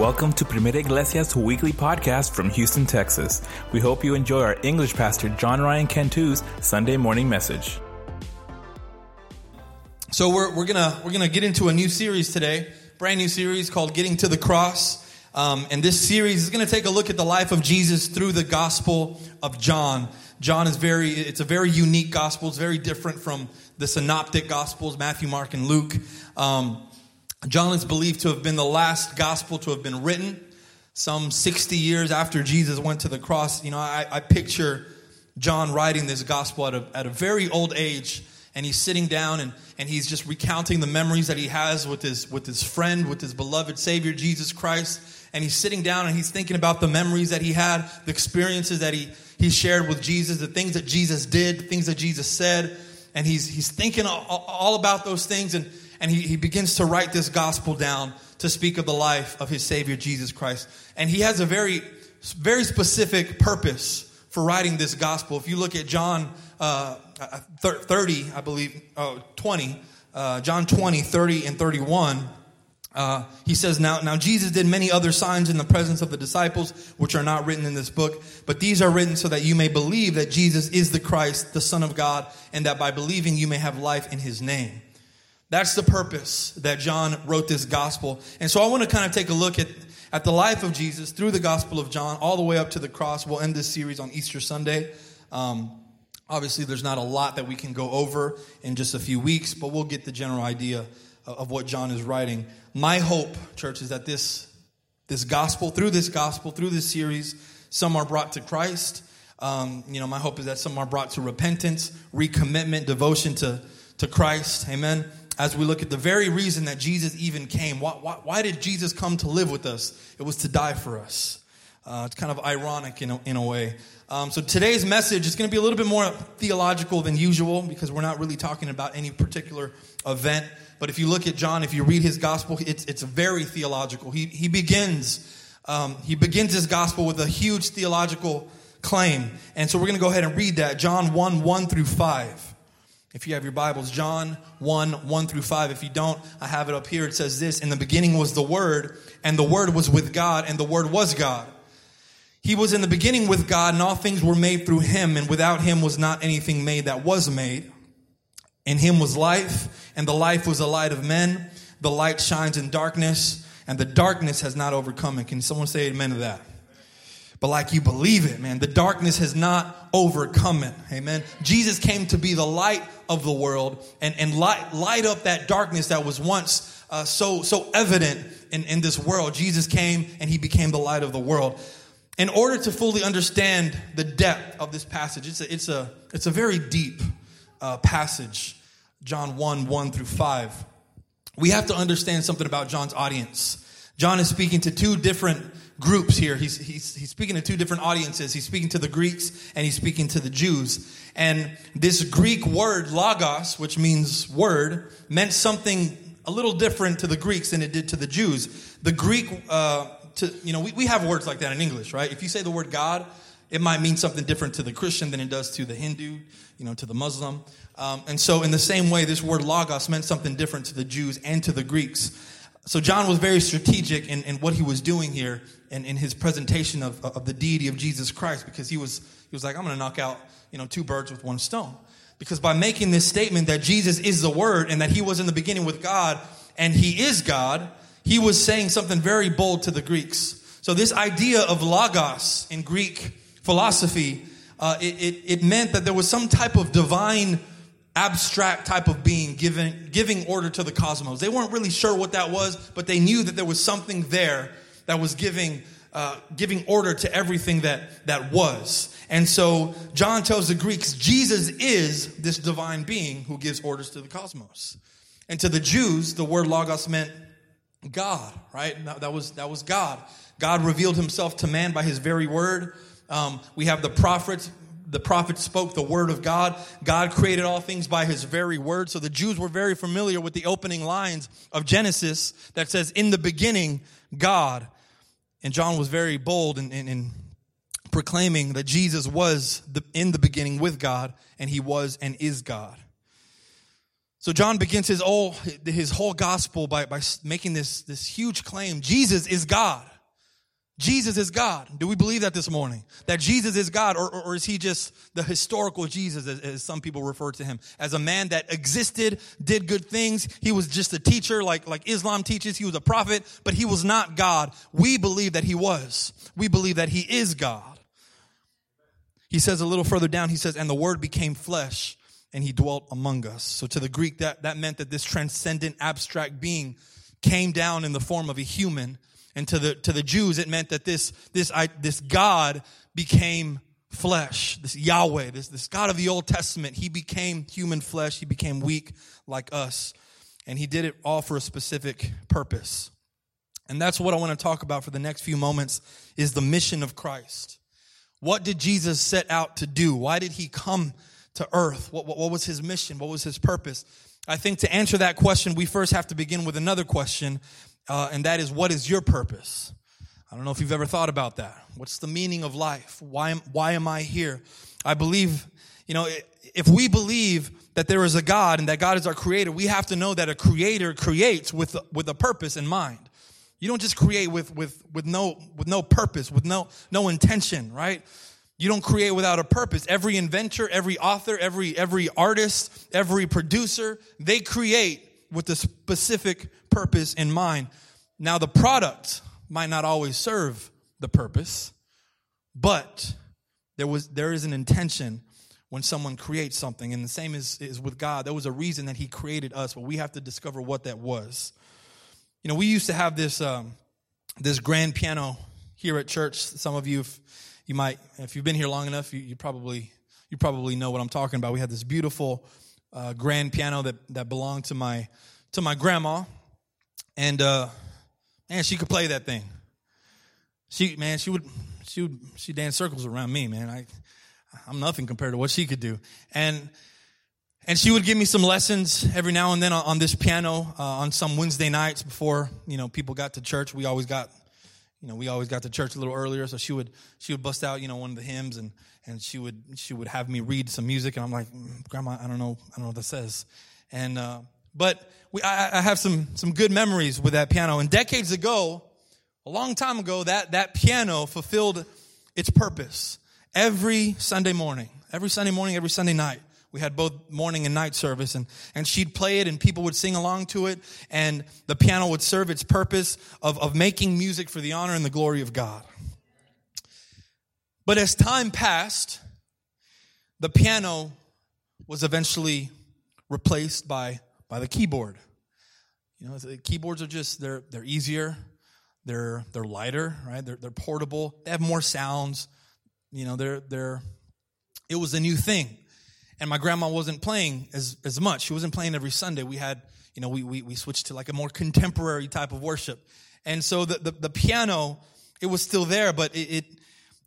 Welcome to Primera Iglesia's weekly podcast from Houston, Texas. We hope you enjoy our English pastor John Ryan Cantu's Sunday morning message. So we're, we're gonna we're gonna get into a new series today, brand new series called "Getting to the Cross." Um, and this series is going to take a look at the life of Jesus through the Gospel of John. John is very it's a very unique gospel. It's very different from the synoptic gospels, Matthew, Mark, and Luke. Um, John is believed to have been the last gospel to have been written. Some 60 years after Jesus went to the cross, you know, I, I picture John writing this gospel at a, at a very old age, and he's sitting down and, and he's just recounting the memories that he has with his, with his friend, with his beloved Savior, Jesus Christ. And he's sitting down and he's thinking about the memories that he had, the experiences that he, he shared with Jesus, the things that Jesus did, the things that Jesus said. And he's, he's thinking all, all about those things. And, and he, he begins to write this gospel down to speak of the life of his Savior, Jesus Christ. And he has a very, very specific purpose for writing this gospel. If you look at John uh, 30, I believe, uh, 20, uh, John 20, 30, and 31, uh, he says, now, now Jesus did many other signs in the presence of the disciples, which are not written in this book, but these are written so that you may believe that Jesus is the Christ, the Son of God, and that by believing you may have life in his name. That's the purpose that John wrote this gospel. And so I want to kind of take a look at, at the life of Jesus through the gospel of John all the way up to the cross. We'll end this series on Easter Sunday. Um, obviously, there's not a lot that we can go over in just a few weeks, but we'll get the general idea of, of what John is writing. My hope, church, is that this, this gospel, through this gospel, through this series, some are brought to Christ. Um, you know, my hope is that some are brought to repentance, recommitment, devotion to, to Christ. Amen as we look at the very reason that Jesus even came. Why, why, why did Jesus come to live with us? It was to die for us. Uh, it's kind of ironic in a, in a way. Um, so today's message is going to be a little bit more theological than usual because we're not really talking about any particular event. But if you look at John, if you read his gospel, it's, it's very theological. He, he begins um, he begins his gospel with a huge theological claim. And so we're going to go ahead and read that. John 1 1 through 5. If you have your Bibles, John 1, 1 through 5. If you don't, I have it up here. It says this In the beginning was the Word, and the Word was with God, and the Word was God. He was in the beginning with God, and all things were made through him, and without him was not anything made that was made. In him was life, and the life was the light of men. The light shines in darkness, and the darkness has not overcome it. Can someone say amen to that? But like you believe it, man. The darkness has not overcome it. Amen. Jesus came to be the light of the world and, and light, light up that darkness that was once uh, so, so evident in, in this world. Jesus came and he became the light of the world. In order to fully understand the depth of this passage, it's a, it's a, it's a very deep uh, passage, John 1 1 through 5. We have to understand something about John's audience. John is speaking to two different groups here. He's, he's, he's speaking to two different audiences. He's speaking to the Greeks and he's speaking to the Jews. And this Greek word, logos, which means word, meant something a little different to the Greeks than it did to the Jews. The Greek, uh, to, you know, we, we have words like that in English, right? If you say the word God, it might mean something different to the Christian than it does to the Hindu, you know, to the Muslim. Um, and so, in the same way, this word logos meant something different to the Jews and to the Greeks. So John was very strategic in, in what he was doing here and in, his presentation of, of the deity of Jesus Christ because he was, he was like, I'm going to knock out, you know, two birds with one stone. Because by making this statement that Jesus is the Word and that he was in the beginning with God and he is God, he was saying something very bold to the Greeks. So this idea of logos in Greek philosophy, uh, it, it, it meant that there was some type of divine abstract type of being giving, giving order to the cosmos. They weren't really sure what that was, but they knew that there was something there that was giving, uh, giving order to everything that, that was. And so John tells the Greeks, Jesus is this divine being who gives orders to the cosmos. And to the Jews, the word logos meant God, right? That was, that was God. God revealed himself to man by his very word. Um, we have the prophets the prophet spoke the word of God. God created all things by his very word. So the Jews were very familiar with the opening lines of Genesis that says, In the beginning, God. And John was very bold in, in, in proclaiming that Jesus was the, in the beginning with God, and he was and is God. So John begins his whole, his whole gospel by, by making this, this huge claim Jesus is God. Jesus is God. Do we believe that this morning? That Jesus is God, or, or, is he just the historical Jesus, as, as, some people refer to him? As a man that existed, did good things. He was just a teacher, like, like Islam teaches. He was a prophet, but he was not God. We believe that he was. We believe that he is God. He says a little further down, he says, and the word became flesh and he dwelt among us. So to the Greek, that, that meant that this transcendent, abstract being came down in the form of a human and to the, to the Jews, it meant that this, this, I, this God became flesh. This Yahweh, this, this God of the Old Testament, he became human flesh. He became weak like us. And he did it all for a specific purpose. And that's what I want to talk about for the next few moments is the mission of Christ. What did Jesus set out to do? Why did he come to earth? What, what, what was his mission? What was his purpose? I think to answer that question, we first have to begin with another question, uh, and that is, what is your purpose? I don't know if you've ever thought about that. What's the meaning of life? Why am, why am I here? I believe, you know, if we believe that there is a God and that God is our creator, we have to know that a creator creates with, with a purpose in mind. You don't just create with, with, with no, with no purpose, with no, no intention, right? You don't create without a purpose. Every inventor, every author, every, every artist, every producer, they create with a specific purpose in mind. Now, the product might not always serve the purpose, but there was there is an intention when someone creates something, and the same is, is with God. There was a reason that He created us, but we have to discover what that was. You know, we used to have this um, this grand piano here at church. Some of you, you might, if you've been here long enough, you, you probably you probably know what I'm talking about. We had this beautiful uh, grand piano that that belonged to my to my grandma, and uh, man, she could play that thing. She man, she would she would she dance circles around me, man. I I'm nothing compared to what she could do, and and she would give me some lessons every now and then on, on this piano uh, on some Wednesday nights before you know people got to church. We always got you know we always got to church a little earlier, so she would she would bust out you know one of the hymns and and she would she would have me read some music, and I'm like, mm, Grandma, I don't know I don't know what that says, and uh, but we, I, I have some, some good memories with that piano. And decades ago, a long time ago, that, that piano fulfilled its purpose. Every Sunday morning, every Sunday morning, every Sunday night, we had both morning and night service and, and she'd play it and people would sing along to it and the piano would serve its purpose of, of making music for the honor and the glory of God. But as time passed, the piano was eventually replaced by by the keyboard. You know, the keyboards are just they're they're easier, they're they're lighter, right? They're they're portable. They have more sounds. You know, they're they're it was a new thing. And my grandma wasn't playing as as much. She wasn't playing every Sunday. We had, you know, we we, we switched to like a more contemporary type of worship. And so the, the, the piano, it was still there, but it, it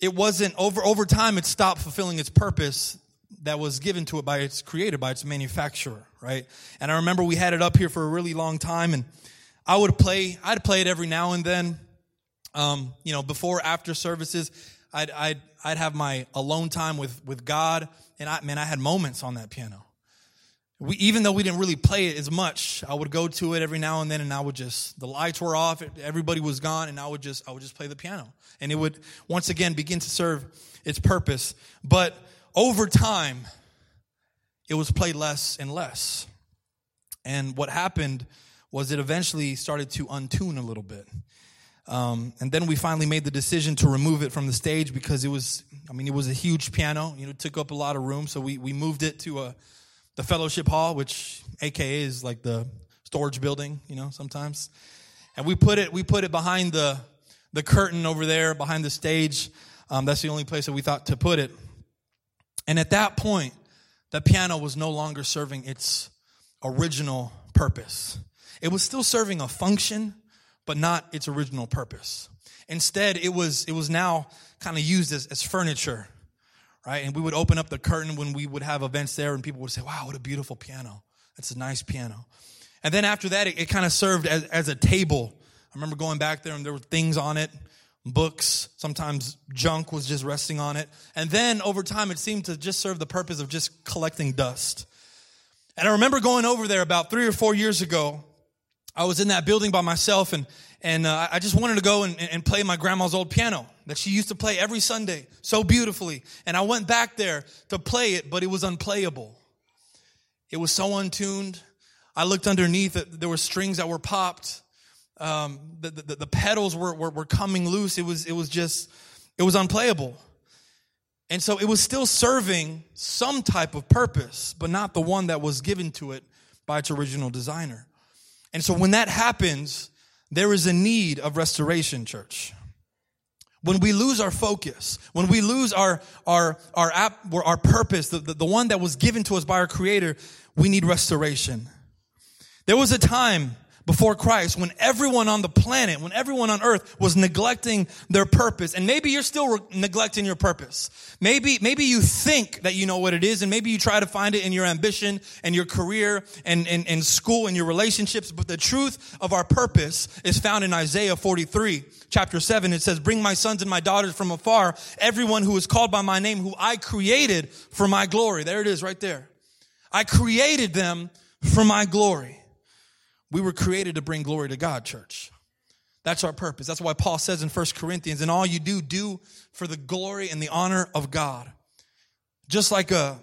it wasn't over over time it stopped fulfilling its purpose that was given to it by its creator, by its manufacturer, right? And I remember we had it up here for a really long time, and I would play. I'd play it every now and then. Um, you know, before after services, I'd I'd I'd have my alone time with with God, and I man, I had moments on that piano. We, even though we didn't really play it as much, I would go to it every now and then, and I would just the lights were off, everybody was gone, and I would just I would just play the piano, and it would once again begin to serve its purpose. But over time, it was played less and less. And what happened was it eventually started to untune a little bit. Um, and then we finally made the decision to remove it from the stage because it was, I mean, it was a huge piano. You know, took up a lot of room. So we, we moved it to a, the fellowship hall, which AKA is like the storage building, you know, sometimes. And we put it, we put it behind the, the curtain over there, behind the stage. Um, that's the only place that we thought to put it. And at that point, the piano was no longer serving its original purpose. It was still serving a function, but not its original purpose. Instead, it was, it was now kind of used as, as furniture, right? And we would open up the curtain when we would have events there, and people would say, Wow, what a beautiful piano. That's a nice piano. And then after that, it, it kind of served as, as a table. I remember going back there, and there were things on it books, sometimes junk was just resting on it. And then over time, it seemed to just serve the purpose of just collecting dust. And I remember going over there about three or four years ago, I was in that building by myself and, and uh, I just wanted to go and, and play my grandma's old piano that she used to play every Sunday so beautifully. And I went back there to play it, but it was unplayable. It was so untuned. I looked underneath, there were strings that were popped. Um, the, the, the, pedals were, were, were coming loose. It was, it was just, it was unplayable. And so it was still serving some type of purpose, but not the one that was given to it by its original designer. And so when that happens, there is a need of restoration, church. When we lose our focus, when we lose our, our, our, app, our purpose, the, the, the one that was given to us by our creator, we need restoration. There was a time before Christ when everyone on the planet, when everyone on earth was neglecting their purpose. And maybe you're still re- neglecting your purpose. Maybe, maybe you think that you know what it is and maybe you try to find it in your ambition and your career and, and, and school and your relationships. But the truth of our purpose is found in Isaiah 43, chapter 7. It says, bring my sons and my daughters from afar, everyone who is called by my name, who I created for my glory. There it is right there. I created them for my glory. We were created to bring glory to God, church. That's our purpose. That's why Paul says in 1 Corinthians, and all you do, do for the glory and the honor of God. Just like a,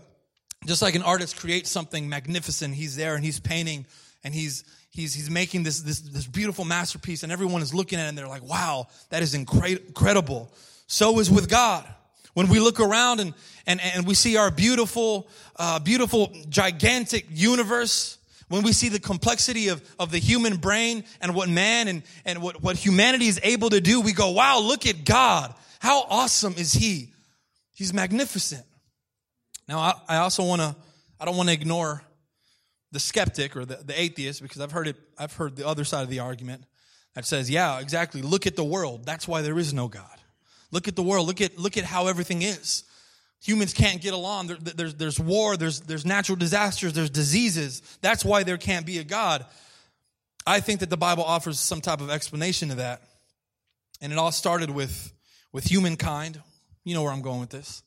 just like an artist creates something magnificent, he's there and he's painting and he's, he's, he's making this, this, this beautiful masterpiece and everyone is looking at it and they're like, wow, that is incredible. So is with God. When we look around and, and, and we see our beautiful, uh, beautiful, gigantic universe, when we see the complexity of, of the human brain and what man and, and what, what humanity is able to do, we go, wow, look at God. How awesome is He? He's magnificent. Now, I, I also want to, I don't want to ignore the skeptic or the, the atheist because I've heard it, I've heard the other side of the argument that says, yeah, exactly. Look at the world. That's why there is no God. Look at the world. Look at, look at how everything is. Humans can't get along. There, there's, there's war, there's, there's natural disasters, there's diseases. That's why there can't be a God. I think that the Bible offers some type of explanation to that. And it all started with, with humankind. You know where I'm going with this.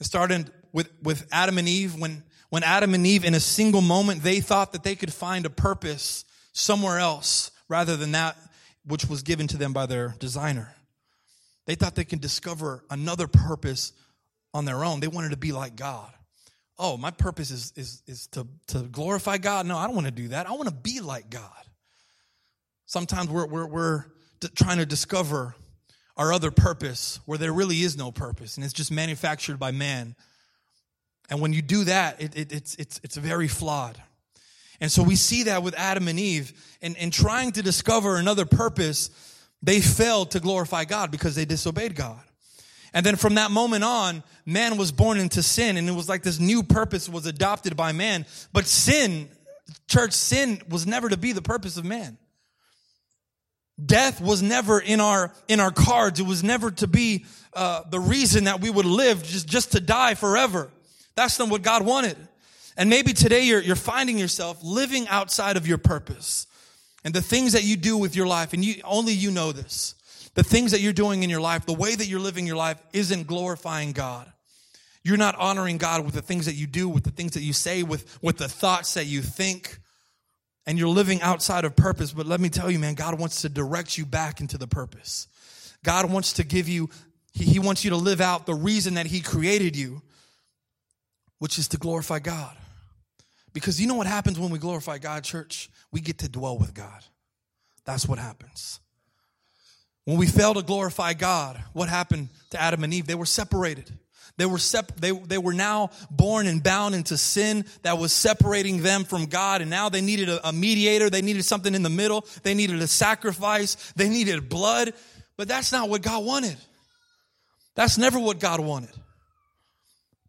It started with, with Adam and Eve. When, when Adam and Eve, in a single moment, they thought that they could find a purpose somewhere else rather than that which was given to them by their designer. They thought they could discover another purpose on their own. They wanted to be like God. Oh, my purpose is, is, is to, to glorify God. No, I don't want to do that. I want to be like God. Sometimes we're, we're, we're trying to discover our other purpose where there really is no purpose and it's just manufactured by man. And when you do that, it, it, it's, it's, it's very flawed. And so we see that with Adam and Eve. And, and trying to discover another purpose, they failed to glorify God because they disobeyed God. And then from that moment on, man was born into sin and it was like this new purpose was adopted by man. But sin, church, sin was never to be the purpose of man. Death was never in our, in our cards. It was never to be, uh, the reason that we would live just, just to die forever. That's not what God wanted. And maybe today you're, you're finding yourself living outside of your purpose and the things that you do with your life. And you, only you know this the things that you're doing in your life, the way that you're living your life isn't glorifying God. You're not honoring God with the things that you do, with the things that you say, with, with the thoughts that you think. And you're living outside of purpose. But let me tell you, man, God wants to direct you back into the purpose. God wants to give you, He, he wants you to live out the reason that He created you, which is to glorify God. Because you know what happens when we glorify God, church? We get to dwell with God. That's what happens. When we fail to glorify God, what happened to Adam and Eve? They were separated. They were sep- they, they were now born and bound into sin that was separating them from God. And now they needed a, a mediator. They needed something in the middle. They needed a sacrifice. They needed blood. But that's not what God wanted. That's never what God wanted.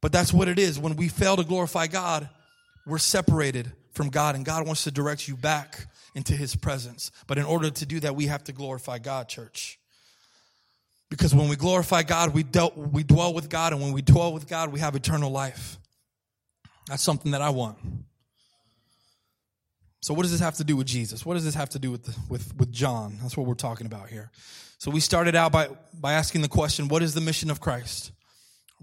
But that's what it is. When we fail to glorify God, we're separated from God, and God wants to direct you back into his presence. But in order to do that, we have to glorify God, church. Because when we glorify God, we, dealt, we dwell with God, and when we dwell with God, we have eternal life. That's something that I want. So, what does this have to do with Jesus? What does this have to do with, the, with, with John? That's what we're talking about here. So, we started out by, by asking the question what is the mission of Christ?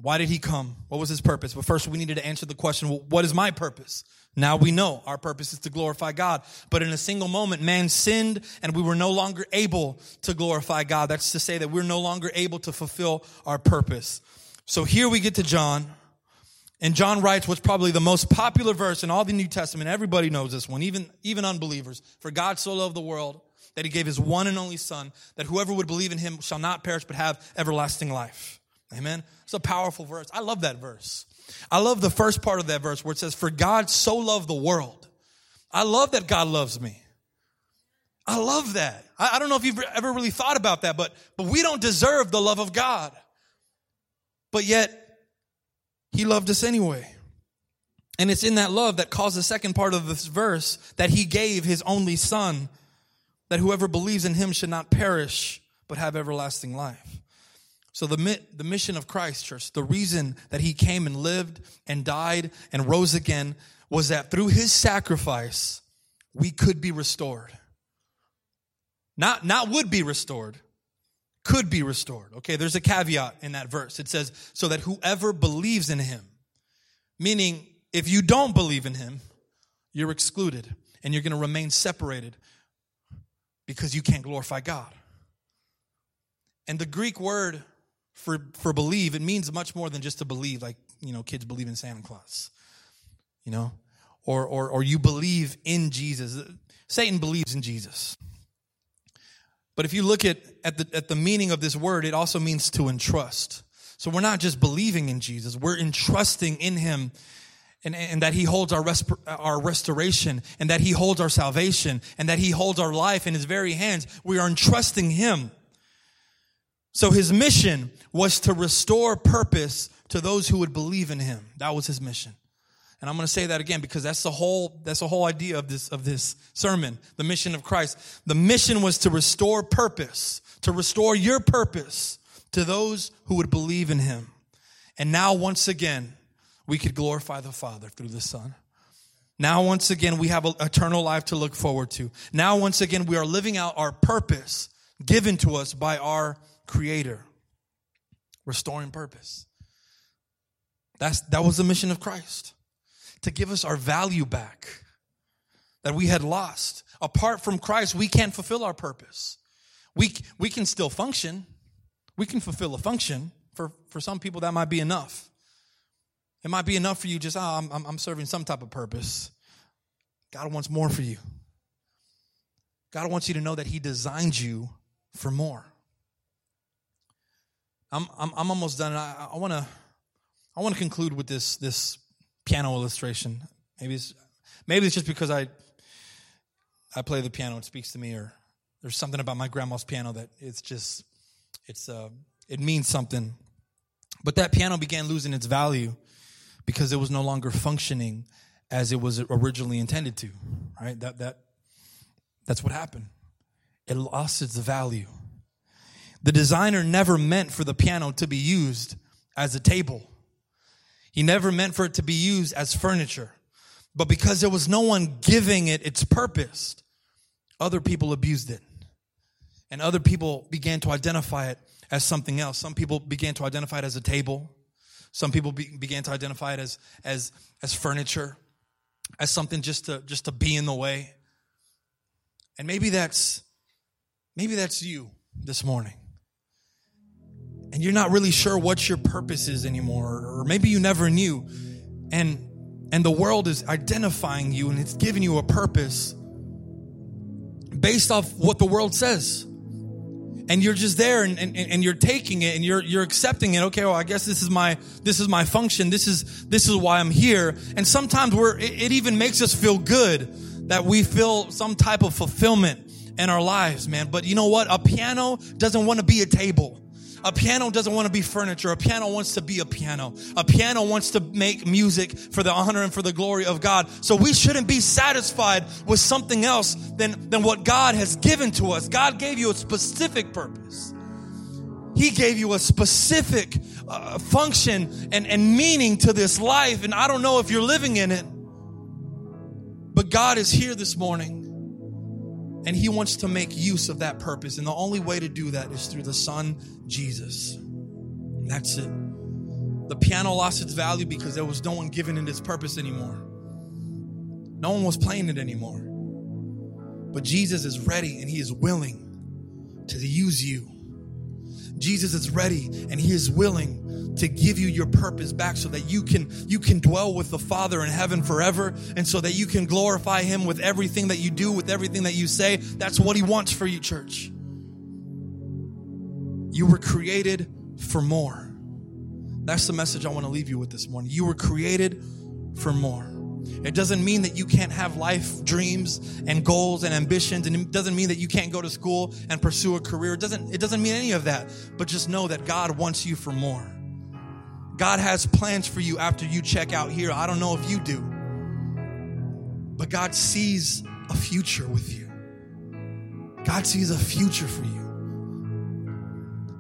Why did he come? What was his purpose? But first, we needed to answer the question well, what is my purpose? Now we know our purpose is to glorify God. But in a single moment, man sinned and we were no longer able to glorify God. That's to say that we're no longer able to fulfill our purpose. So here we get to John. And John writes what's probably the most popular verse in all the New Testament. Everybody knows this one, even, even unbelievers. For God so loved the world that he gave his one and only son, that whoever would believe in him shall not perish but have everlasting life. Amen. It's a powerful verse. I love that verse. I love the first part of that verse where it says, For God so loved the world. I love that God loves me. I love that. I, I don't know if you've ever really thought about that, but, but we don't deserve the love of God. But yet, He loved us anyway. And it's in that love that caused the second part of this verse that He gave His only Son, that whoever believes in Him should not perish, but have everlasting life. So the, the mission of Christ, church, the reason that he came and lived and died and rose again was that through his sacrifice, we could be restored. Not, not would be restored, could be restored. Okay, there's a caveat in that verse. It says, so that whoever believes in him, meaning if you don't believe in him, you're excluded and you're going to remain separated because you can't glorify God. And the Greek word for, for believe, it means much more than just to believe, like, you know, kids believe in Santa Claus, you know, or, or, or you believe in Jesus. Satan believes in Jesus. But if you look at, at, the, at the meaning of this word, it also means to entrust. So we're not just believing in Jesus, we're entrusting in him and, and that he holds our, resp- our restoration and that he holds our salvation and that he holds our life in his very hands. We are entrusting him. So his mission was to restore purpose to those who would believe in him. That was his mission. And I'm going to say that again because that's the whole that's the whole idea of this of this sermon, the mission of Christ. The mission was to restore purpose, to restore your purpose to those who would believe in him. And now once again, we could glorify the Father through the Son. Now once again, we have eternal life to look forward to. Now once again, we are living out our purpose given to us by our creator, restoring purpose. That's, that was the mission of Christ to give us our value back that we had lost. Apart from Christ, we can't fulfill our purpose. We, we can still function. We can fulfill a function. For, for some people, that might be enough. It might be enough for you just, oh, I'm, I'm serving some type of purpose. God wants more for you. God wants you to know that He designed you for more. I'm, I'm, I'm almost done. I, I want to I want to conclude with this this piano illustration. Maybe it's maybe it's just because I I play the piano it speaks to me, or there's something about my grandma's piano that it's just it's uh it means something. But that piano began losing its value because it was no longer functioning as it was originally intended to. Right? That that that's what happened. It lost its value. The designer never meant for the piano to be used as a table. He never meant for it to be used as furniture. But because there was no one giving it its purpose, other people abused it. And other people began to identify it as something else. Some people began to identify it as a table. Some people be, began to identify it as, as, as furniture, as something just to, just to be in the way. And maybe that's, maybe that's you this morning and you're not really sure what your purpose is anymore or maybe you never knew. And and the world is identifying you and it's giving you a purpose based off what the world says. And you're just there and, and, and you're taking it and you're you're accepting it. Okay well i guess this is my this is my function. This is this is why i'm here. And sometimes we're it, it even makes us feel good that we feel some type of fulfillment in our lives man. But you know what? A piano doesn't want to be a table a piano doesn't want to be furniture. A piano wants to be a piano. A piano wants to make music for the honor and for the glory of God. So we shouldn't be satisfied with something else than, than what God has given to us. God gave you a specific purpose. He gave you a specific uh, function and, and meaning to this life. And I don't know if you're living in it, but God is here this morning and he wants to make use of that purpose. And the only way to do that is through the Son, Jesus. That's it. The piano lost its value because there was no one giving it its purpose anymore. No one was playing it anymore. But Jesus is ready and he is willing to use you. Jesus is ready and he is willing to give you your purpose back so that you can you can dwell with the Father in heaven forever and so that you can glorify him with everything that you do with everything that you say. That's what he wants for you, church. You were created for more. That's the message I want to leave you with this morning. You were created for more. It doesn't mean that you can't have life dreams and goals and ambitions, and it doesn't mean that you can't go to school and pursue a career. It doesn't, it doesn't mean any of that. But just know that God wants you for more. God has plans for you after you check out here. I don't know if you do, but God sees a future with you. God sees a future for you.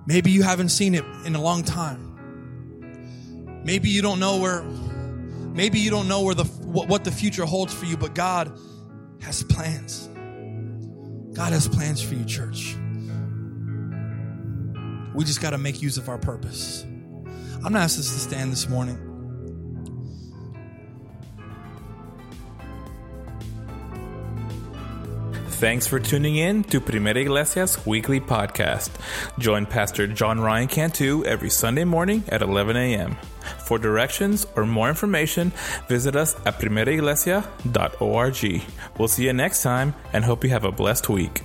Maybe you haven't seen it in a long time. Maybe you don't know where maybe you don't know where the what, what the future holds for you, but God has plans. God has plans for you, church. We just got to make use of our purpose. I'm going to ask us to stand this morning. Thanks for tuning in to Primera Iglesia's weekly podcast. Join Pastor John Ryan Cantu every Sunday morning at 11 a.m. For directions or more information, visit us at primeraiglesia.org. We'll see you next time and hope you have a blessed week.